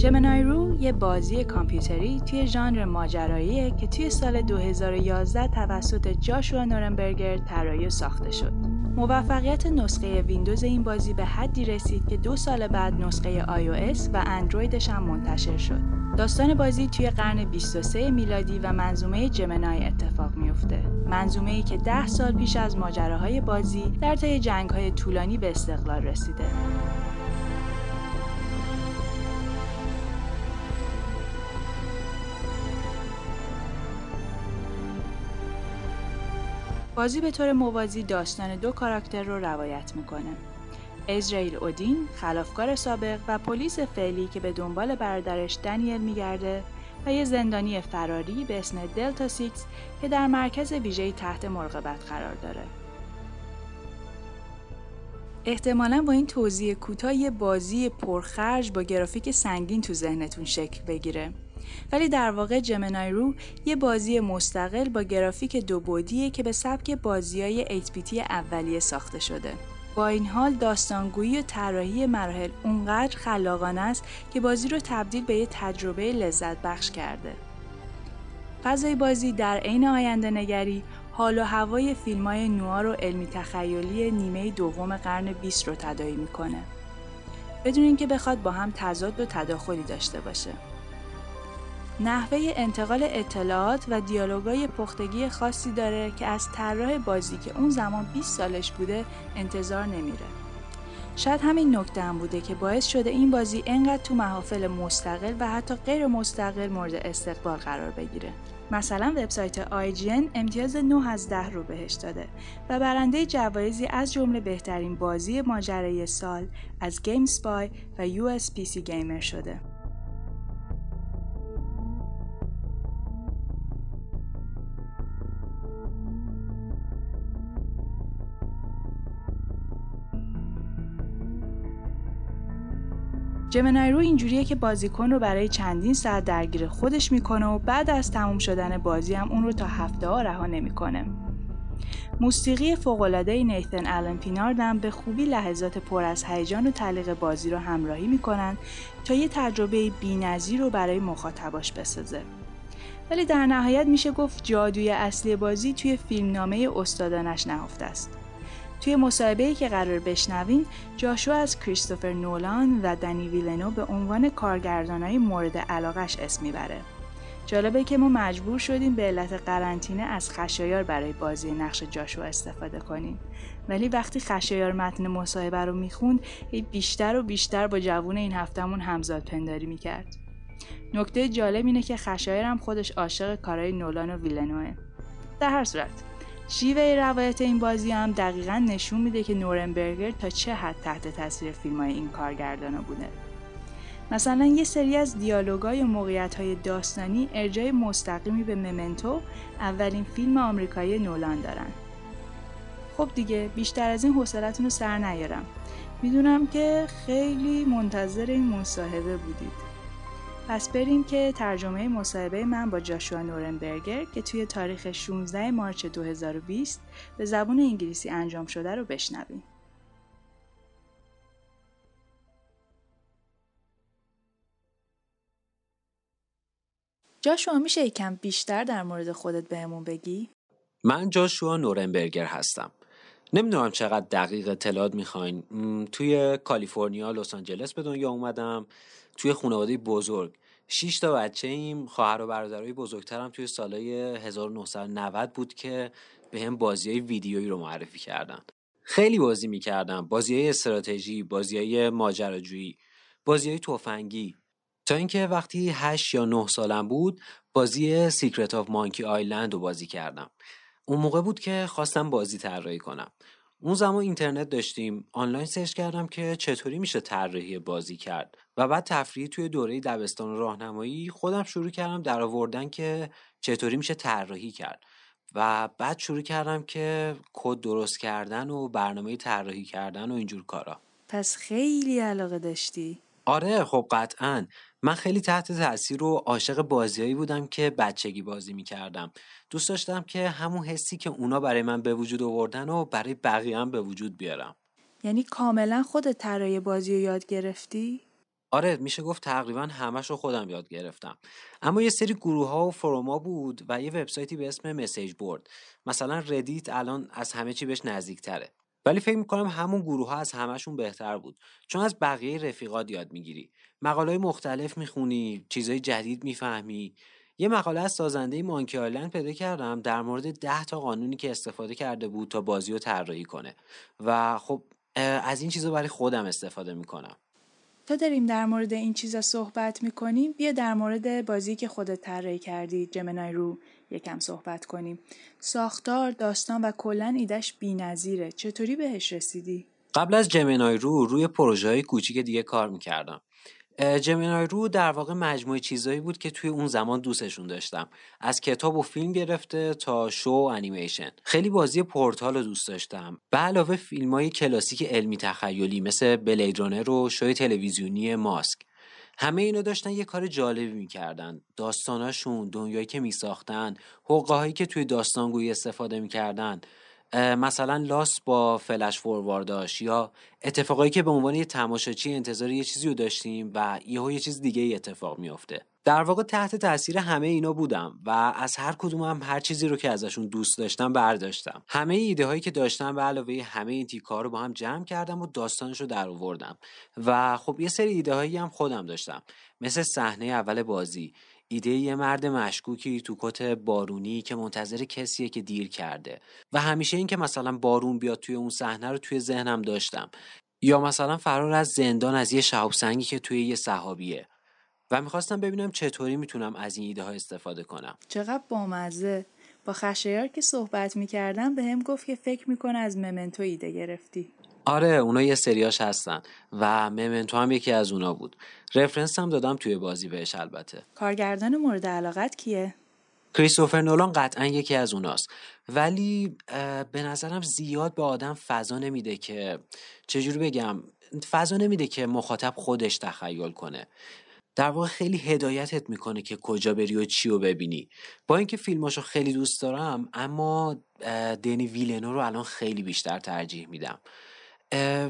جمنای رو یه بازی کامپیوتری توی ژانر ماجراییه که توی سال 2011 توسط جاشوا نورنبرگر طراحی ساخته شد. موفقیت نسخه ویندوز این بازی به حدی رسید که دو سال بعد نسخه iOS و اندرویدش هم منتشر شد. داستان بازی توی قرن 23 میلادی و منظومه جمنای اتفاق میافته. منظومه ای که ده سال پیش از ماجراهای بازی در طی جنگ‌های طولانی به استقلال رسیده. بازی به طور موازی داستان دو کاراکتر رو روایت می‌کنه. ازرائیل اودین، خلافکار سابق و پلیس فعلی که به دنبال برادرش دنیل میگرده و یه زندانی فراری به اسم Delta Six که در مرکز ویژه تحت مراقبت قرار داره. احتمالا با این توضیح کوتاه بازی پرخرج با گرافیک سنگین تو ذهنتون شکل بگیره ولی در واقع Gemini Rue یه بازی مستقل با گرافیک دو بودیه که به سبک بازی های 8 اولیه ساخته شده. با این حال داستانگویی و طراحی مراحل اونقدر خلاقانه است که بازی رو تبدیل به یه تجربه لذت بخش کرده. فضای بازی در عین آینده نگری حال و هوای فیلم های نوار و علمی تخیلی نیمه دوم قرن 20 رو تدایی می‌کنه. بدون اینکه بخواد با هم تضاد و تداخلی داشته باشه. نحوه انتقال اطلاعات و دیالوگای پختگی خاصی داره که از طراح بازی که اون زمان 20 سالش بوده انتظار نمیره. شاید همین نکته هم بوده که باعث شده این بازی انقدر تو محافل مستقل و حتی غیر مستقل مورد استقبال قرار بگیره. مثلا وبسایت IGN امتیاز 9 از 10 رو بهش داده و برنده جوایزی از جمله بهترین بازی ماجرای سال از گیم سپای و USPC گیمر شده. جمنای رو اینجوریه که بازیکن رو برای چندین ساعت درگیر خودش می‌کنه و بعد از تموم شدن بازی هم اون رو تا هفته ها رها نمی‌کنه. موسیقی فوق‌العاده نیتن آلن هم به خوبی لحظات پر از هیجان و تعلیق بازی رو همراهی می‌کنن تا یه تجربه بی‌نظیر رو برای مخاطباش بسازه. ولی در نهایت میشه گفت جادوی اصلی بازی توی فیلمنامه استادانش نهفته است. توی مصاحبه‌ای که قرار بشنوین جاشوا از کریستوفر نولان و دنی ویلنو به عنوان کارگردانای مورد علاقش اسم می‌بره. جالبه که ما مجبور شدیم به علت قرنطینه از خشایار برای بازی نقش جاشوا استفاده کنیم. ولی وقتی خشایار متن مصاحبه رو می‌خوند بیشتر و بیشتر با جوون این هفتهمون همزاد پنداری می‌کرد. نکته جالب اینه که خشایار هم خودش عاشق کارهای نولان و ویلنوه. در هر صورت شیوه روایت این بازی هم دقیقا نشون میده که نورنبرگر تا چه حد تحت تاثیر فیلم های این کارگردانا بوده. مثلا یه سری از دیالوگای و موقعیت های داستانی ارجای مستقیمی به ممنتو اولین فیلم آمریکایی نولان دارن. خب دیگه بیشتر از این حوصلتون رو سر نیارم. می‌دونم که خیلی منتظر این مصاحبه بودید. پس بریم که ترجمه مصاحبه من با جاشوا نورنبرگر که توی تاریخ 16 مارچ 2020 به زبان انگلیسی انجام شده رو بشنویم. جاشوا میشه یکم بیشتر در مورد خودت بهمون بگی؟ من جاشوا نورنبرگر هستم. نمی‌دونم چقدر دقیق اطلاعات می‌خواین توی کالیفرنیا لس آنجلس به دنیا اومدم توی خانواده بزرگ 6 تا بچه ایم. خواهر و برادرای بزرگترم توی سالهای 1990 بود که به هم بازی های ویدیویی رو معرفی کردن. خیلی بازی می‌کردم. بازی های استراتژی بازی های ماجراجویی بازی های توفنگی تا اینکه وقتی 8 یا 9 سالم بود بازی Secret of Monkey Island رو بازی کردم. اون موقع بود که خواستم بازی طراحی کنم. اون زمان اینترنت داشتیم. آنلاین search کردم که چطوری میشه طراحی بازی کرد. و بعد تفریحی توی دوره دبستان راهنمایی خودم شروع کردم در آوردن که چطوری میشه طراحی کرد. و بعد شروع کردم که کد درست کردن و برنامه طراحی کردن و اینجور کارا. پس خیلی علاقه داشتی. آره خب قطعا. من خیلی تحت تاثیر و عاشق بازیایی بودم که بچگی بازی می‌کردم. دوست داشتم که همون حسی که اونا برای من به وجود آوردن و برای بقیه هم به وجود بیارم. یعنی کاملا خود طراحی بازی رو یاد گرفتی؟ آره میشه گفت تقریبا همش رو خودم یاد گرفتم. اما یه سری گروه ها و فروما بود و یه وبسایتی به اسم مسیج بورد. مثلا ردیت الان از همه چی بهش نزدیک تره ولی فکر می‌کنم همون گروه ها از همهشون بهتر بود. چون از بقیه رفیقات یاد می‌گیری. مقاله مختلف می‌خونی چیزای جدید می‌فهمی. یه مقاله از سازنده مانکی آیلند پیدا کردم در مورد ده تا قانونی که استفاده کرده بود تا بازی رو طراحی کنه. و خب از این چیزا برای خودم استفاده می‌کنم. تا داریم در مورد این چیزا صحبت می‌کنیم. بیا در مورد بازی که خودت طراحی کردی جمنای رو. یکم صحبت کنیم. ساختار داستان و کلا ایدش بی‌نظیره. چطوری بهش رسیدی؟ قبل از جمنای رو روی پروژه های کوچیک دیگه کار می‌کردم. جمینای رو در واقع مجموعه چیزایی بود که توی اون زمان دوستشون داشتم. از کتاب و فیلم گرفته تا شو و انیمیشن. خیلی بازی پورتال رو دوست داشتم. به علاوه فیلم های کلاسیک علمی تخیلی مثل بلیدرانر و شوی تلویزیونی ماسک. همه اینا داشتن یه کار جالبی می‌کردن. داستاناشون دنیایی که میساختن حقه که توی داستانگویی استفاده می‌کردن. مثلا لاس با فلش فوروارداش یا اتفاقایی که به عنوان یه تماشاچی انتظار یه چیزی رو داشتیم و یهو یه چیز دیگه اتفاق میافته. در واقع تحت تاثیر همه اینا بودم و از هر کدوم هم هر چیزی رو که ازشون دوست داشتم برداشتم. همه ایده هایی که داشتم به علاوه همه این تیکا رو با هم جمع کردم و داستانش رو در آوردم و خب یه سری ایده هایی هم خودم داشتم. مثل صحنه اول بازی ایده یه مرد مشکوکی تو کت بارونی که منتظر کسیه که دیر کرده و همیشه این که مثلا بارون بیاد توی اون صحنه رو توی ذهنم داشتم یا مثلا فرار از زندان از یه شهاب که توی یه صحابیه. و می‌خواستم ببینم چطوری می‌تونم از این ایده ها استفاده کنم. چقدر بامزه. با خشایار که صحبت می‌کردم به هم گفت که فکر می‌کنه از ممنتو ایده گرفتی. آره اونا یه سریاش هستن و ممنتو هم یکی از اونا بود. رفرنس هم دادم توی بازی بهش البته. کارگردان مورد علاقت کیه؟ کریستوفر نولان قطعا یکی از اوناست. ولی به نظرم زیاد به آدم فضا نمیده که چجوری بگم فضا نمیده که مخاطب خودش تخیل کنه. در واقع خیلی هدایتت می‌کنه که کجا بری و چی رو ببینی. با اینکه فیلماشو خیلی دوست دارم اما دنی ویلنو رو الان خیلی بیشتر ترجیح میدم.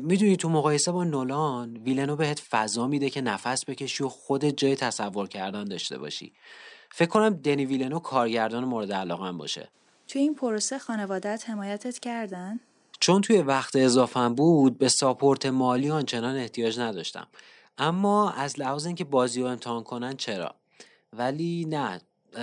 می‌دونی تو مقایسه با نولان ویلنو بهت فضا میده که نفس بکشی و خودت جای تصور کردن داشته باشی. فکر کنم دنی ویلنو کارگردان مورد علاقه باشه. توی این پروسه خانوادت حمایتت کردن؟ چون توی وقت اضافم بود به ساپورت مالی آنچنان احتیاج نداشتم. اما از لحاظ اینکه بازی رو امتحان کنن چرا؟ ولی نه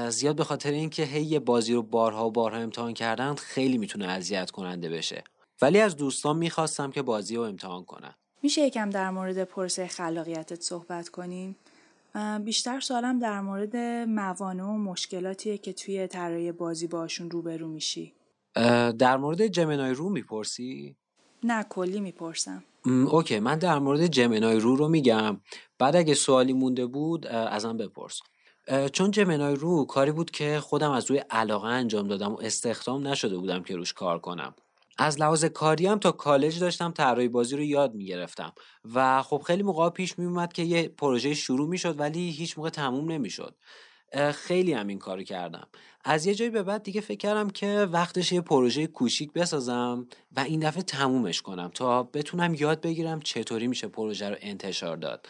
زیاد به خاطر اینکه هی بازی رو بارها و بارها امتحان کردن خیلی می‌تونه اذیت کننده بشه. ولی از دوستان می‌خواستم که بازی رو امتحان کنن. میشه یکم در مورد پروسه خلاقیتت صحبت کنیم؟ بیشتر سوالم در مورد موانع و مشکلاتیه که توی طراحی بازی باشون روبرو میشی. در مورد جمنای رو می‌پرسی؟ نه کلی می‌پرسم. اوکی من در مورد جمنای رو رو میگم. بعد اگه سوالی مونده بود ازم بپرس. چون جمنای رو کاری بود که خودم از روی علاقه انجام دادم و استخدام نشده بودم که روش کار کنم. از لحاظ کاری هم تا کالج داشتم طراحی بازی رو یاد می‌گرفتم. و خب خیلی موقع پیش میومد که یه پروژه شروع می‌شد ولی هیچ موقع تموم نمی‌شد. خیلی هم این کارو کردم. از یه جایی به بعد دیگه فکر کردم که وقتش یه پروژه کوچیک بسازم و این دفعه تمومش کنم تا بتونم یاد بگیرم چطوری میشه پروژه رو انتشار داد.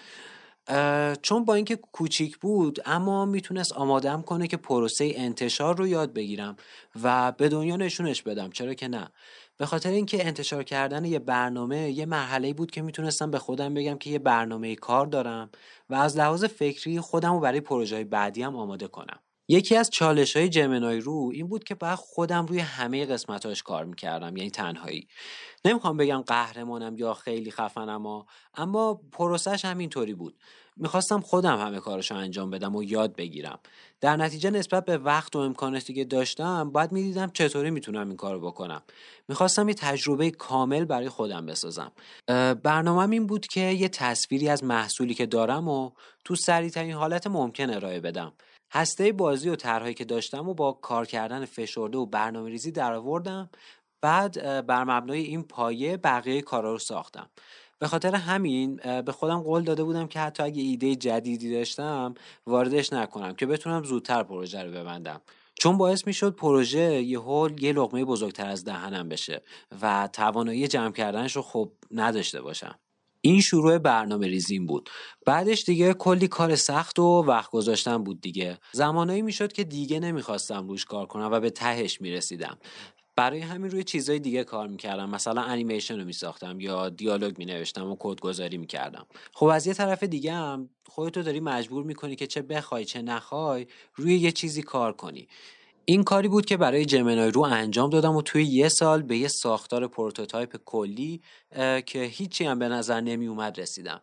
چون با اینکه کوچیک بود اما می‌تونست آمادم کنه که پروسه انتشار رو یاد بگیرم و به دنیا نشونش بدم. چرا که نه؟ به خاطر اینکه انتشار کردن یه برنامه یه مرحله بود که می‌تونستم به خودم بگم که یه برنامه کار دارم و از لحاظ فکری خودم رو برای پروژه بعدی هم آماده کنم. یکی از چالش های جمنای رو این بود که بعد خودم روی همه قسمتاش کار می‌کردم یعنی تنهایی. نمی‌خوام بگم قهرمانم یا خیلی خفنم اما پروسش هم اینطوری بود. می‌خواستم خودم همه کارشو انجام بدم و یاد بگیرم. در نتیجه نسبت به وقت و امکاناتی که داشتم باید می‌دیدم چطوری می‌تونم این کارو بکنم. می‌خواستم یه تجربه کامل برای خودم بسازم. برنامهم این بود که یه تصویری از محصولی که دارم و تو سریعترین حالت ممکن ارائه بدم. هسته بازی و طرحهایی که داشتم و با کار کردن فشرده و برنامه ریزی درآوردم. بعد بر مبنای این پایه بقیه کارا رو ساختم. به خاطر همین به خودم قول داده بودم که حتی اگه ایده جدیدی داشتم واردش نکنم که بتونم زودتر پروژه رو ببندم. چون باعث می‌شد پروژه یه هول یه لقمه بزرگتر از دهنم بشه و توانایی جمع کردنش رو خب نداشته باشم. این شروع برنامه ریزیم بود. بعدش دیگه کلی کار سخت و وقت گذاشتن بود دیگه. زمانایی می‌شد که دیگه نمی‌خواستم روش کار کنم و به تهش می‌رسیدم. برای همین روی چیزای دیگه کار می‌کردم. مثلا انیمیشن رو میساختم یا دیالوگ مینوشتم و کدگذاری می‌کردم. خب از یه طرف دیگه هم خودتو داری مجبور می‌کنی که چه بخوای چه نخوای روی یه چیزی کار کنی. این کاری بود که برای Gemini Rue انجام دادم و توی یه سال به یه ساختار prototype کلی که هیچی هم به نظر نمی اومد رسیدم.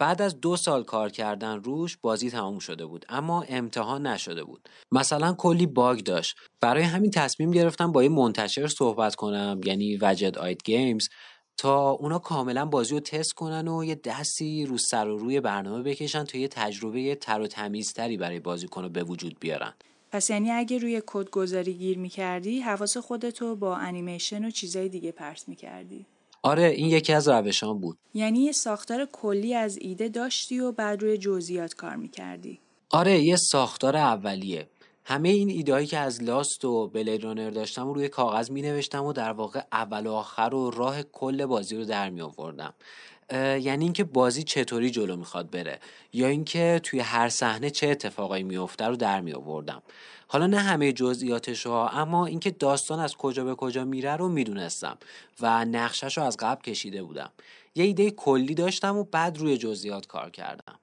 بعد از دو سال کار کردن روش بازی تموم شده بود اما امتحان نشده بود. مثلا کلی باگ داشت. برای همین تصمیم گرفتم با یه منتشر صحبت کنم یعنی Wadjet Eye Games تا اونا کاملا بازی رو تست کنن و یه دستی رو سر و روی برنامه بکشن تا یه تجربه تر و تمیزتری برای بازیکن رو به وجود بیارن. پس یعنی اگه روی کد گذاری گیر می‌کردی حواس خودتو با انیمیشن و چیزای دیگه پرت می‌کردی. آره این یکی از روشان بود. یعنی یه ساختار کلی از ایده داشتی و بعد روی جزئیات کار می‌کردی. آره یه ساختار اولیه. همه این ایدهایی که از لاست و بلید رانر داشتم و روی کاغذ می نوشتم و در واقع اول و آخر و راه کل بازی رو در می آوردم یعنی اینکه بازی چطوری جلو می‌خواد بره یا اینکه توی هر صحنه چه اتفاقایی میفته رو در می آوردم حالا نه همه جزئیاتش ها اما اینکه داستان از کجا به کجا میره رو می‌دونستم و نقشش رو از قبل کشیده بودم. یه ایده کلی داشتم و بعد روی جزئیات کار کردم.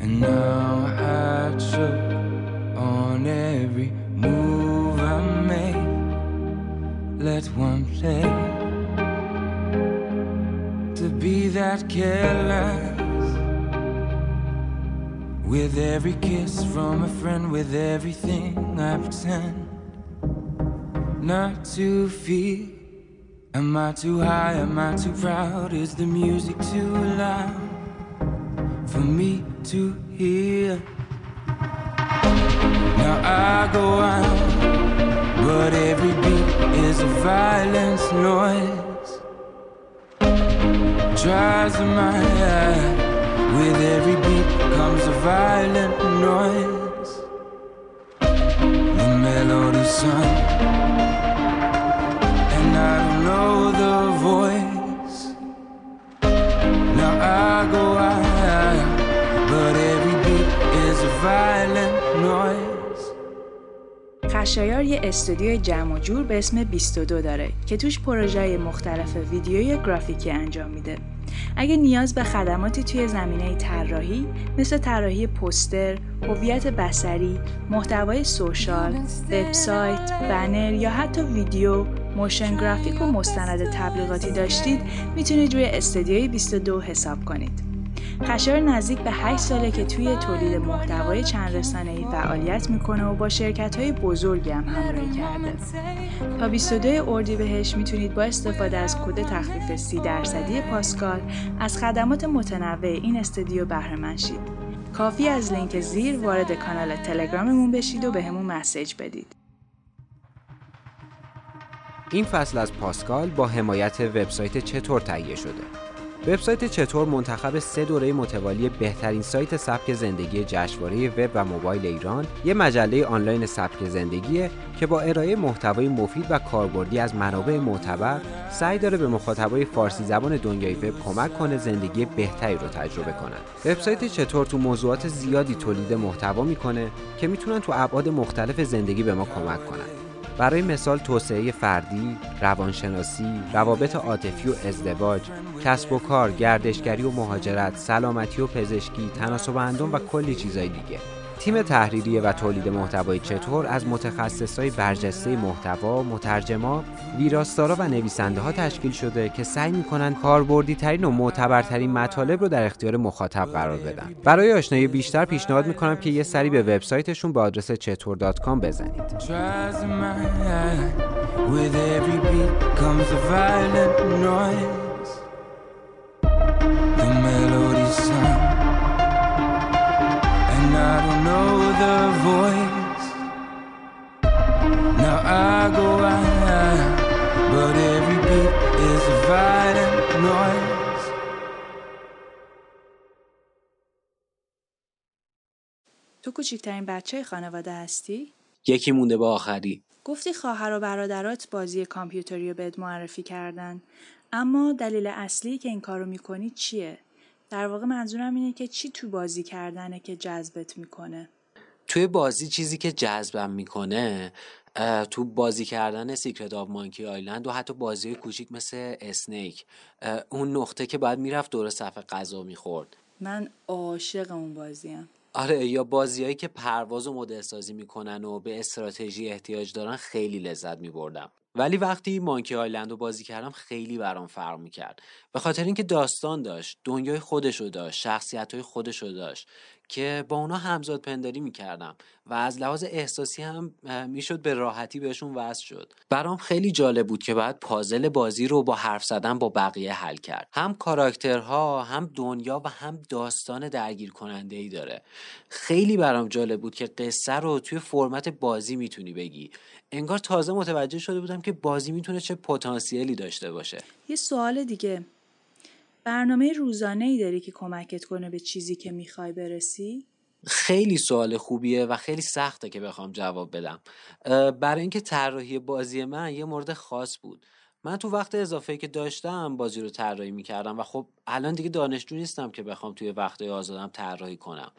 And now I choke on every move I make Let one play. To be that careless. With every kiss from a friend With everything I pretend. Not to feel Am I too high? Am I too proud? Is the music too loud? For me to hear? Now I go out, but every beat is a violent noise. Tries my eye, with every beat comes a violent noise. The melody song. خشایار یه استودیوی جمع و جور به اسم 22 داره که توش پروژه مختلف ویدیوی گرافیکی انجام میده. اگه نیاز به خدماتی توی زمینه طراحی مثل طراحی پوستر، هویت بصری، محتوای سوشال، وبسایت، بنر یا حتی ویدیو، موشن گرافیک و مستند تبلیغاتی داشتید می‌تونید روی استودیوی 22 حساب کنید. خشار نزدیک به 8 ساله که توی تولید محتوای چند ای فعالیت می‌کنه و با شرکت های بزرگی هم همراهی کرده. تا 22 اردیبهشت می‌تونید با استفاده از کد تخفیف 30 درصدی پاسکال از خدمات متنوع این استودیو بهره شید. کافی از لینک زیر وارد کانال تلگراممون بشید و بهمون به message بدید. این فصل از پاسکال با حمایت وبسایت چطور تهیه شده؟ وبسایت چطور منتخب سه دوره متوالی بهترین سایت سبک زندگی جشنواره وب و موبایل ایران یه مجله آنلاین سبک زندگیه که با ارائه محتوای مفید و کاربردی از منابع معتبر سعی داره به مخاطبای فارسی زبان دنیای وب کمک کنه زندگی بهتری رو تجربه کنن وبسایت چطور تو موضوعات زیادی تولید محتوا می‌کنه که می‌تونن تو ابعاد مختلف زندگی به ما کمک کنن. برای مثال توسعه فردی، روانشناسی، روابط عاطفی و ازدواج، کسب و کار، گردشگری و مهاجرت، سلامتی و پزشکی، تناسب اندام و کلی چیزای دیگه. تیم تحریریه و تولید محتوای چطور از متخصصای برجسته محتوا، مترجما، ویراستارا و نویسنده ها تشکیل شده که سعی می‌کنن کاربردی ترین و معتبرترین مطالب رو در اختیار مخاطب قرار بدن. برای آشنایی بیشتر پیشنهاد می‌کنم که یه سری به وبسایتشون به آدرس چطور.com بزنید. Voice. Now I go out, but every beat is a violent noise. تو کوچکترین بچه خانواده هستی؟ یکی مونده به آخری. گفتی خواهر و برادرات بازی کامپیوتری رو بهت معرفی کردن. اما دلیل اصلی که این کارو می‌کنی چیه؟ در واقع منظورم اینه که چی تو بازی کردنه که جذبت می‌کنه؟ توی بازی چیزی که جذبم می‌کنه تو بازی کردن Secret of Monkey Island و حتی بازی کوچیک مثل Snake اون نقطه که باید می‌رفت دور صفحه غذا می‌خورد. من عاشق اون بازیم. آره یا بازیهایی که پرواز و مدل سازی می‌کنن و به استراتژی احتیاج دارن خیلی لذت میبردم. ولی وقتی Monkey Island رو بازی کردم خیلی برام فرق می‌کرد. به خاطر اینکه داستان داشت دنیای خودش رو داشت شخصیت های خودش رو داشت که با اونا همزاد پنداری می‌کردم و از لحاظ احساسی هم می‌شد به راحتی بهشون وصل شد. برام خیلی جالب بود که بعد پازل بازی رو با حرف زدن با بقیه حل کرد. هم کاراکترها هم دنیا و هم داستان درگیر کننده ای داره. خیلی برام جالب بود که قصه رو توی فرمت بازی می‌تونی بگی. انگار تازه متوجه شده بودم که بازی می‌تونه چه پتانسیلی داشته باشه. یه سوال دیگه. برنامه روزانه ای داری که کمکت کنه به چیزی که می‌خوای برسی؟ خیلی سوال خوبیه و خیلی سخته که بخوام جواب بدم. برای اینکه طراحی بازی من یه مورد خاص بود. من تو وقت اضافه که داشتم بازی رو طراحی می‌کردم و خب الان دیگه دانشجو نیستم که بخوام توی وقت آزادم طراحی کنم.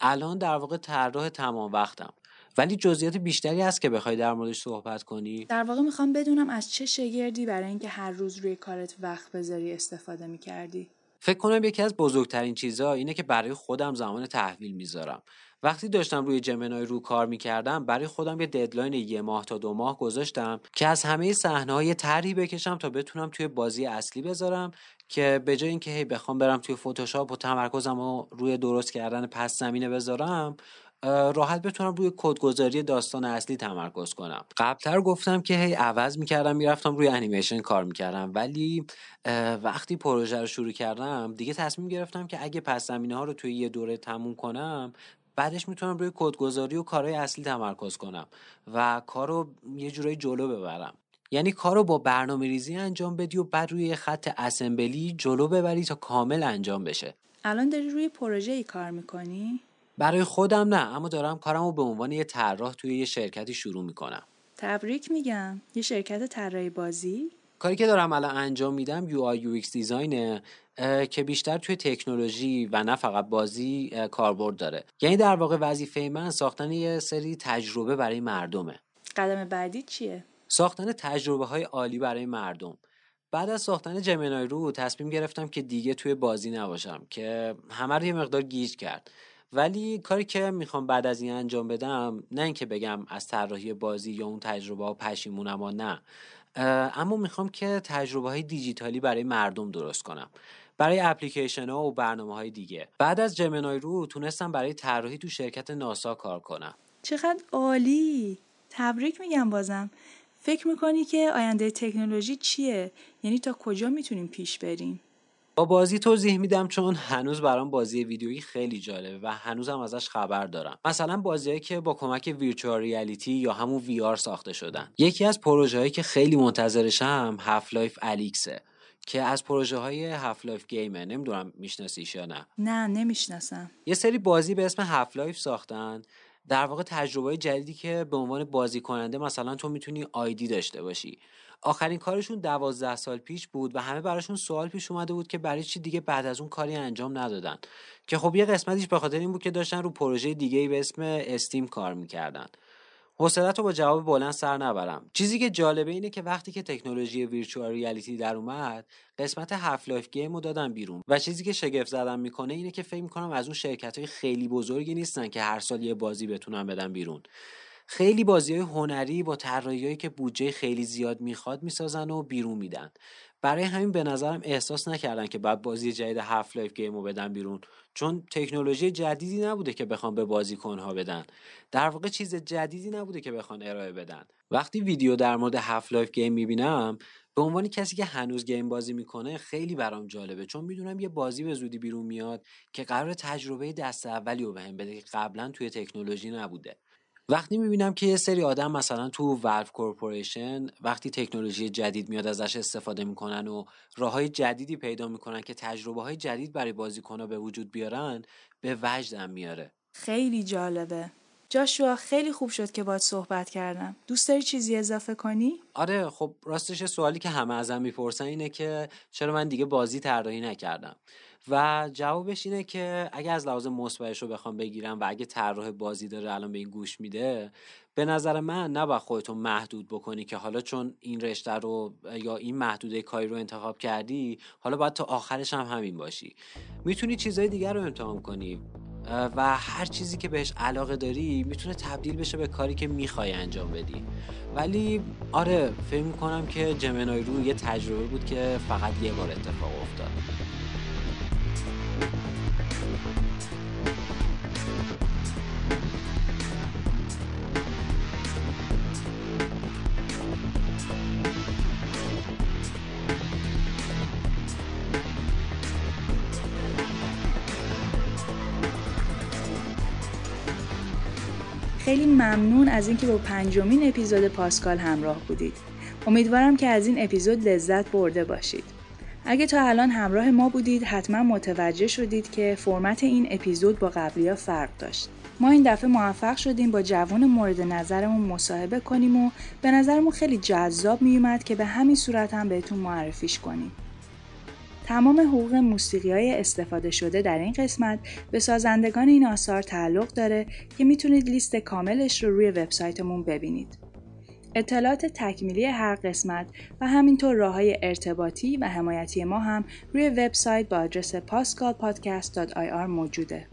الان در واقع طراح تمام وقتم. ولی جزئیات بیشتری هست که بخوای در موردش صحبت کنی؟ در واقع می‌خوام بدونم از چه شگردی برای اینکه هر روز روی کارت وقت بذاری استفاده می‌کردی. فکر کنم یکی از بزرگترین چیزها اینه که برای خودم زمان تحویل می‌ذارم. وقتی داشتم روی جمنای رو کار می‌کردم برای خودم یه ددلاین یه ماه تا دو ماه گذاشتم که از همه صحنه های طرحی بکشم تا بتونم توی بازی اصلی بذارم که به جای اینکه هی بخوام برم توی فتوشاپ و تمرکزم رو روی درست کردن پس زمینه بذارم راحت بتونم روی کدگذاری داستان اصلی تمرکز کنم. قبلتر گفتم که هی عوض می‌کردم می‌رفتم روی انیمیشن کار می‌کردم. ولی وقتی پروژه رو شروع کردم دیگه تصمیم گرفتم که اگه پس زمینه ها رو توی یه دوره تموم کنم بعدش می‌تونم روی کدگذاری و کارهای اصلی تمرکز کنم و کار رو یه جورایی جلو ببرم. یعنی کار رو با برنامه ریزی انجام بدی و بعد روی خط اسمبلی جلو ببری تا کامل انجام بشه. الان داری روی پروژه ای کار می‌کنی؟ برای خودم نه اما دارم کارم رو به عنوان یه طراح توی یه شرکتی شروع می‌کنم. تبریک میگم. یه شرکت طراحی بازی؟ کاری که دارم الان انجام میدم UI UX design ه که بیشتر توی تکنولوژی و نه فقط بازی کاربرد داره. یعنی در واقع وظیفه من ساختن یه سری تجربه برای مردمه. قدم بعدی چیه؟ ساختن تجربه های عالی برای مردم. بعد از ساختن جمنای رو تصمیم گرفتم که دیگه توی بازی نباشم که همه رو یه مقدار گیج کرد. ولی کاری که می‌خوام بعد از این انجام بدم نه اینکه بگم از طراحی بازی یا اون تجربه ها پشیمونم و نه اما می‌خوام که تجربه های دیجیتالی برای مردم درست کنم برای اپلیکیشن ها و برنامه های دیگه. بعد از جمنای رو تونستم برای طراحی تو شرکت ناسا کار کنم. چقدر عالی! تبریک میگم بازم. فکر می‌کنی که آینده تکنولوژی چیه؟ یعنی تا کجا می‌تونیم پیش بریم؟ با بازی توضیح میدم چون هنوز برام بازی ویدیویی خیلی جالبه و هنوزم ازش خبر دارم. مثلا بازیهایی که با کمک virtual reality یا همون VR ساخته شدن. یکی از پروژههایی که خیلی منتظرشم Half-Life Alyx ه که از پروژه های Half-Life game ه نمی‌دونم میشناسیش یا نه. نه نمی‌شناسم. یه سری بازی به اسم Half-Life ساختن. در واقع تجربه جدیدی که به عنوان بازی کننده مثلا تو می‌تونی ID داشته باشی. آخرین کارشون دوازده سال پیش بود و همه براشون سوال پیش اومده بود که برای چی دیگه بعد از اون کاری انجام ندادن. که خب یه قسمتیش به خاطر این بود که داشتن رو پروژه دیگه به اسم Steam کار می‌کردن. حوصلت رو با جواب بلند سر نبرم. چیزی که جالبه اینه که وقتی که تکنولوژی virtual reality در اومد قسمت Half-Life game رو دادن بیرون. و چیزی که شگفت زدم می‌کنه اینه که فکر می‌کنم از اون شرکت های خیلی بزرگی نیستن که هر سال یه بازی بتونن بدن بیرون. خیلی بازی های هنری با طراحیهایی که بودجه خیلی زیاد می‌خواد می‌سازن و بیرون میدن. برای همین به نظرم احساس نکردن که بعد بازی جدید Half-Life game رو بدن بیرون چون تکنولوژی جدیدی نبوده که بخوان به بازیکنها بدن. در واقع چیز جدیدی نبوده که بخوان ارائه بدن. وقتی ویدیو در مورد Half-Life game می‌بینم به عنوان کسی که هنوز game بازی می‌کنه خیلی برام جالبه چون می‌دونم یه بازی به زودی بیرون میاد که قرار تجربه دست اولی رو بهم بده که قبلا توی تکنولوژی نبوده. وقتی می‌بینم که یه سری آدم مثلا تو Valve Corporation وقتی تکنولوژی جدید میاد ازش استفاده می‌کنن و راه های جدیدی پیدا می‌کنن که تجربه های جدید برای بازیکنها به وجود بیارن به وجدم میاره. خیلی جالبه. جاشوا خیلی خوب شد که باید صحبت کردم. دوست داری چیزی اضافه کنی؟ آره خب راستش سوالی که همه ازم می‌پرسن اینه که چرا من دیگه بازی طراحی نکردم؟ و جوابش اینه که اگه از لحاظ مثبتش رو بخوام بگیرم و اگه طراح بازی داره الان به این گوش میده به نظر من نباید خودتو محدود بکنی که حالا چون این رشته رو یا این محدوده کاری رو انتخاب کردی حالا باید تا آخرش هم همین باشی. می‌تونی چیزهای دیگر رو امتحان کنی. و هر چیزی که بهش علاقه داری می‌تونه تبدیل بشه به کاری که می‌خوای انجام بدی. ولی آره فکر می‌کنم که جمنای رو یه تجربه بود که فقط یه بار اتفاق افتاد. خیلی ممنون از اینکه با پنجمین اپیزود پاسکال همراه بودید. امیدوارم که از این اپیزود لذت برده باشید. اگه تا الان همراه ما بودید حتما متوجه شدید که فرمت این اپیزود با قبلی ها فرق داشت. ما این دفعه موفق شدیم با جوان مورد نظرمون مصاحبه کنیم و به نظرمون خیلی جذاب میومد که به همین صورت هم بهتون معرفیش کنیم. تمام حقوق موسیقی های استفاده شده در این قسمت به سازندگان این آثار تعلق داره که می‌تونید لیست کاملش رو روی وبسایتمون ببینید. اطلاعات تکمیلی هر قسمت و همینطور راه های ارتباطی و حمایتی ما هم روی وبسایت با آدرس pascalpodcast.ir موجوده.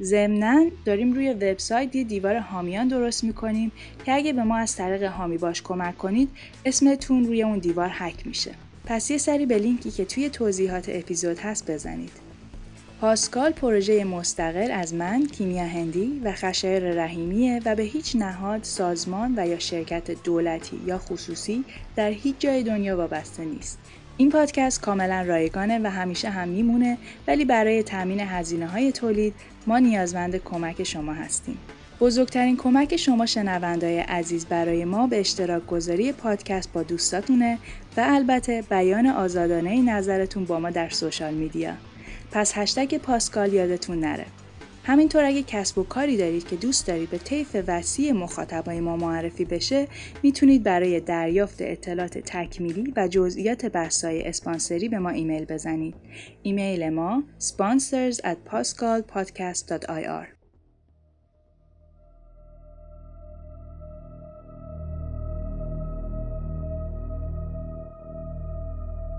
ضمنا داریم روی وبسایت یه دیوار حامیان درست می‌کنیم که اگه به ما از طریق حامی باش کمک کنید اسمتون روی اون دیوار حک میشه. پس یه سری به لینکی که توی توضیحات اپیزود هست بزنید. پاسکال پروژه مستقل از من کیمیا هندی و خشایر رحیمیه و به هیچ نهاد، سازمان و یا شرکت دولتی یا خصوصی در هیچ جای دنیا وابسته نیست. این پادکست کاملا رایگانه و همیشه هم میمونه ولی برای تامین هزینه های تولید ما نیازمند کمک شما هستیم. بزرگترین کمک شما شنوندای عزیز برای ما به اشتراک گذاری پادکست با دوستاتونه و البته بیان آزادانه نظرتون با ما در سوشال میدیا. پس هشتگ پاسکال یادتون نره. همینطور اگه کسب و کاری دارید که دوست دارید به طیف وسیع مخاطبای ما معرفی بشه می‌تونید برای دریافت اطلاعات تکمیلی و جزئیات بحث‌های اسپانسری به ما ایمیل بزنید. ایمیل ما sponsors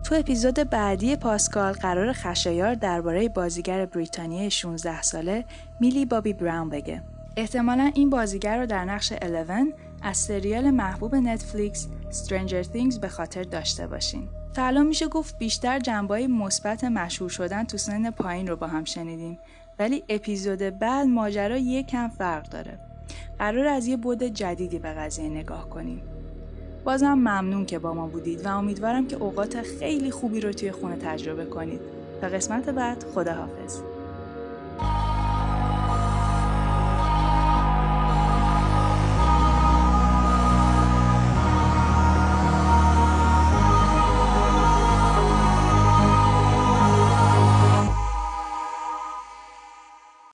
تو اپیزود بعدی پاسکال قرار خشایار درباره بازیگر بریتانیای 16 ساله میلی بابی براون بگه. احتمالا این بازیگر رو در نقش 11 از سریال محبوب نتفلیکس Stranger Things به خاطر داشته باشین. تا الان میشه گفت بیشتر جنبای مثبت مشهور شدن تو سن پایین رو با هم شنیدیم ولی اپیزود بعد ماجرا یکم فرق داره. قرار از یه بود جدیدی به قضیه نگاه کنیم. بازم ممنون که با ما بودید و امیدوارم که اوقات خیلی خوبی رو توی خونه تجربه کنید. تا قسمت بعد خداحافظ.